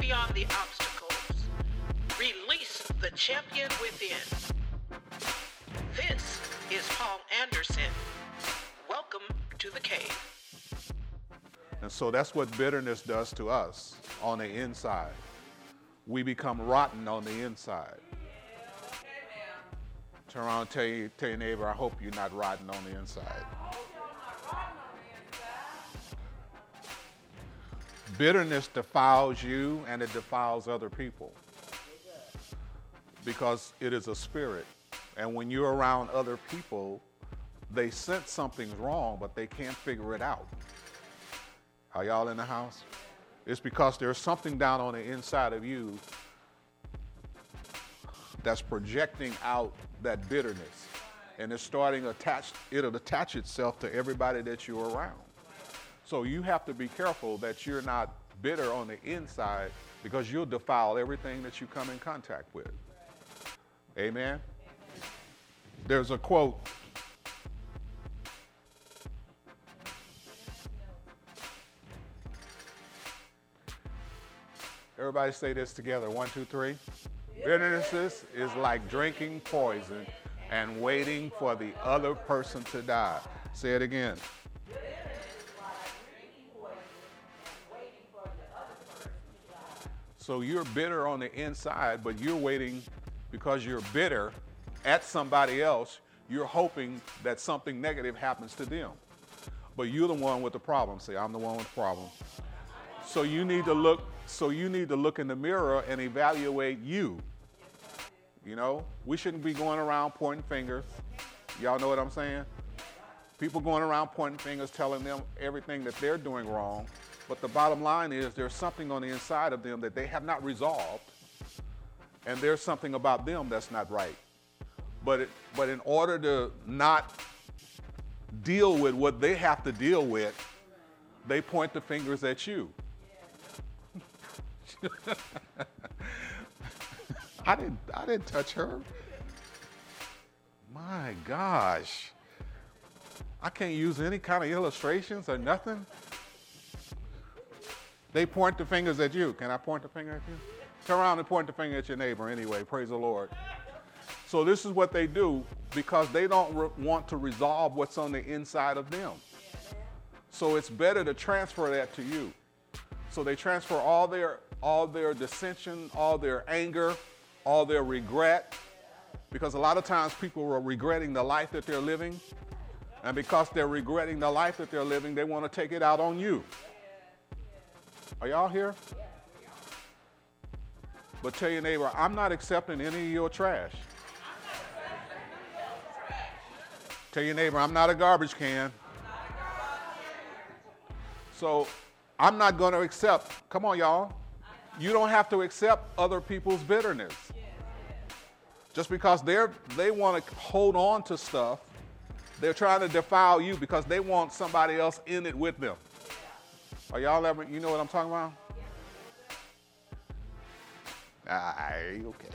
Beyond the obstacles. Release the champion within. This is Paul Anderson. Welcome to the cave. And so that's what bitterness does to us on the inside. We become rotten on the inside. Turn around tell, you, tell your neighbor, I hope you're not rotten on the inside. Bitterness defiles you and it defiles other people because it is a spirit. And when you're around other people, they sense something's wrong, but they can't figure it out. Are y'all in the house? It's because there's something down on the inside of you that's projecting out that bitterness. And it's starting attached, it'll attach itself to everybody that you're around. So you have to be careful that you're not bitter on the inside because you'll defile everything that you come in contact with. Amen. There's a quote. Everybody say this together. One, two, three. Bitterness is like drinking poison and waiting for the other person to die. Say it again. So you're bitter on the inside, but you're waiting because you're bitter at somebody else. You're hoping that something negative happens to them. But you're the one with the problem. Say, I'm the one with the problem. So you need to look, so you need to look in the mirror and evaluate you. You know, we shouldn't be going around pointing fingers. Y'all know what I'm saying? People going around pointing fingers, telling them everything that they're doing wrong. But the bottom line is there's something on the inside of them that they have not resolved, and there's something about them that's not right. But, it, but in order to not deal with what they have to deal with, they point the fingers at you. I didn't I didn't touch her. My gosh. I can't use any kind of illustrations or nothing. They point the fingers at you. Can I point the finger at you? Turn around and point the finger at your neighbor anyway. Praise the Lord. So this is what they do because they don't re- want to resolve what's on the inside of them. So it's better to transfer that to you. So they transfer all their all their dissension, all their anger, all their regret because a lot of times people are regretting the life that they're living. And because they're regretting the life that they're living, they want to take it out on you. Are y'all here? But tell your neighbor, I'm not accepting any of your trash. Tell your neighbor, I'm not a garbage can. So I'm not going to accept, come on, y'all. You don't have to accept other people's bitterness. Just because they're, they want to hold on to stuff, they're trying to defile you because they want somebody else in it with them. Are y'all ever, you know what I'm talking about? Aye, okay.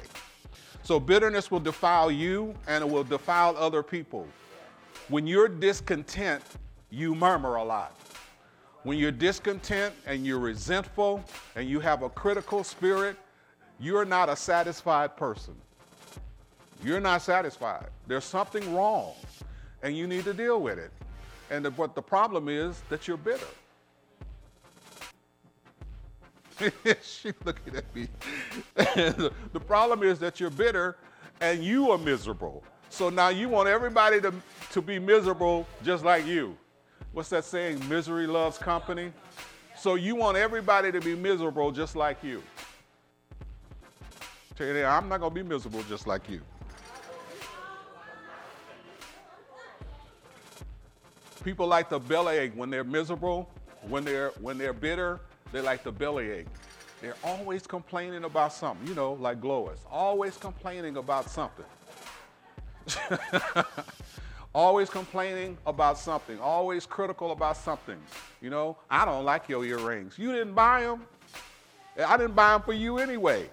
So bitterness will defile you and it will defile other people. When you're discontent, you murmur a lot. When you're discontent and you're resentful and you have a critical spirit, you're not a satisfied person. You're not satisfied. There's something wrong and you need to deal with it. And the, what the problem is that you're bitter. She's looking at me. the problem is that you're bitter and you are miserable. So now you want everybody to, to be miserable just like you. What's that saying? Misery loves company. So you want everybody to be miserable just like you. Tell you I'm not going to be miserable just like you. People like the bellyache when they're miserable, when they're when they're bitter, they like the bellyache. They're always complaining about something, you know, like Glois, always complaining about something. always complaining about something, always critical about something. You know, I don't like your earrings. You didn't buy them. I didn't buy them for you anyway.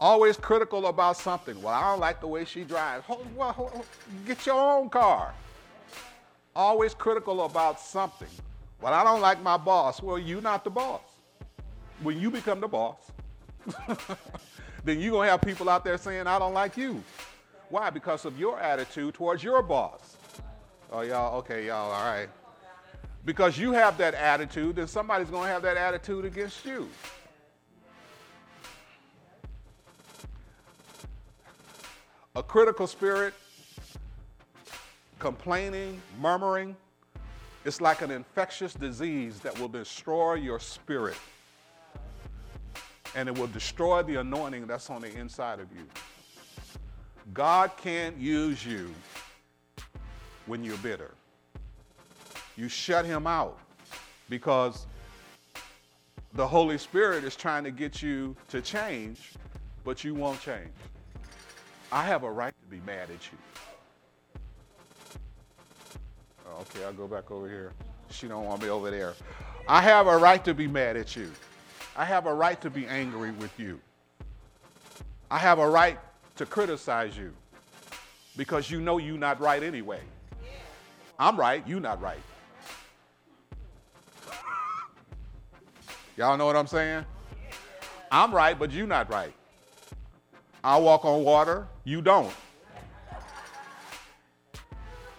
Always critical about something. Well, I don't like the way she drives. Well, get your own car. Always critical about something. Well, I don't like my boss. Well, you're not the boss. When you become the boss, then you're going to have people out there saying, I don't like you. Why? Because of your attitude towards your boss. Oh, y'all, okay, y'all, all right. Because you have that attitude, then somebody's going to have that attitude against you. A critical spirit, complaining, murmuring, it's like an infectious disease that will destroy your spirit. And it will destroy the anointing that's on the inside of you. God can't use you when you're bitter. You shut him out because the Holy Spirit is trying to get you to change, but you won't change. I have a right to be mad at you. Oh, okay, I'll go back over here. She don't want me over there. I have a right to be mad at you. I have a right to be angry with you. I have a right to criticize you because you know you're not right anyway. I'm right, you're not right. Y'all know what I'm saying? I'm right, but you're not right. I walk on water, you don't.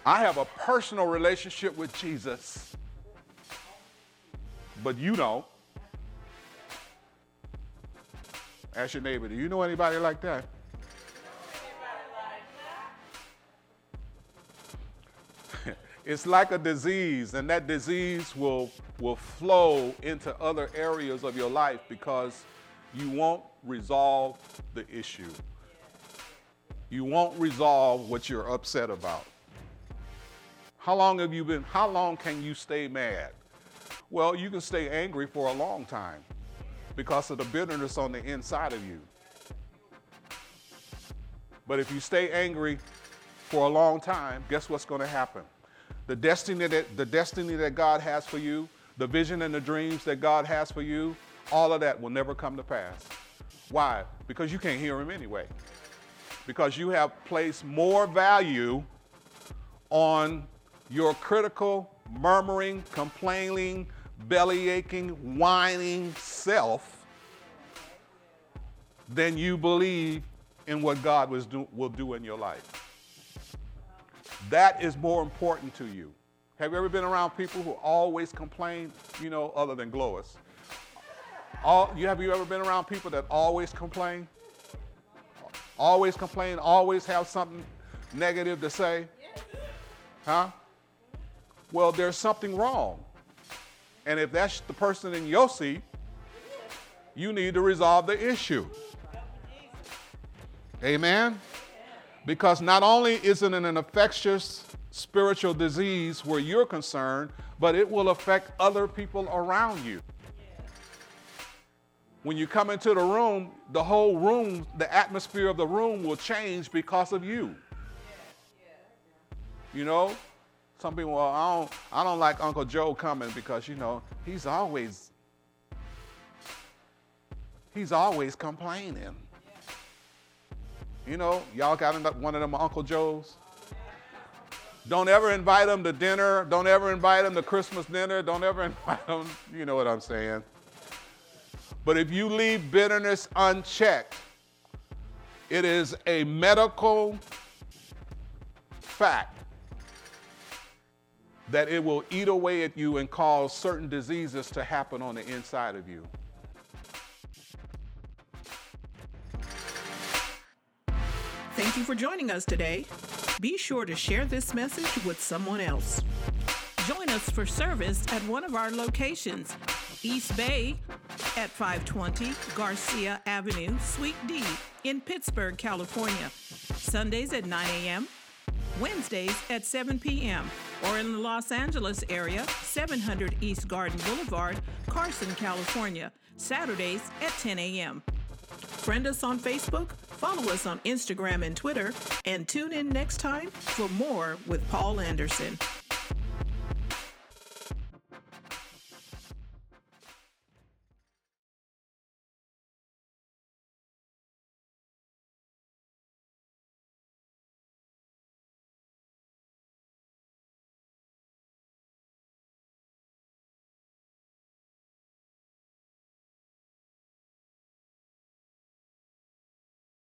I have a personal relationship with Jesus, but you don't. Ask your neighbor, do you know anybody like that? it's like a disease, and that disease will, will flow into other areas of your life because you won't resolve the issue. You won't resolve what you're upset about. How long have you been, how long can you stay mad? Well, you can stay angry for a long time because of the bitterness on the inside of you. But if you stay angry for a long time, guess what's going to happen? The destiny that the destiny that God has for you, the vision and the dreams that God has for you, all of that will never come to pass. Why? Because you can't hear him anyway. Because you have placed more value on your critical, murmuring, complaining, belly aching, whining self than you believe in what God do, will do in your life. That is more important to you. Have you ever been around people who always complain, you know, other than Glois? All, you, have you ever been around people that always complain? Always complain, always have something negative to say? Huh? Well, there's something wrong. And if that's the person in your seat, you need to resolve the issue. Amen? Because not only is it an infectious spiritual disease where you're concerned, but it will affect other people around you. When you come into the room, the whole room, the atmosphere of the room will change because of you. You know, some people, well, I don't, I don't like Uncle Joe coming because, you know, he's always, he's always complaining. You know, y'all got one of them Uncle Joes? Don't ever invite them to dinner. Don't ever invite them to Christmas dinner. Don't ever invite them. You know what I'm saying. But if you leave bitterness unchecked, it is a medical fact that it will eat away at you and cause certain diseases to happen on the inside of you. Thank you for joining us today. Be sure to share this message with someone else. Join us for service at one of our locations East Bay at 520 Garcia Avenue, Suite D in Pittsburg, California. Sundays at 9 a.m., Wednesdays at 7 p.m., or in the Los Angeles area, 700 East Garden Boulevard, Carson, California, Saturdays at 10 a.m. Friend us on Facebook, follow us on Instagram and Twitter, and tune in next time for more with Paul Anderson.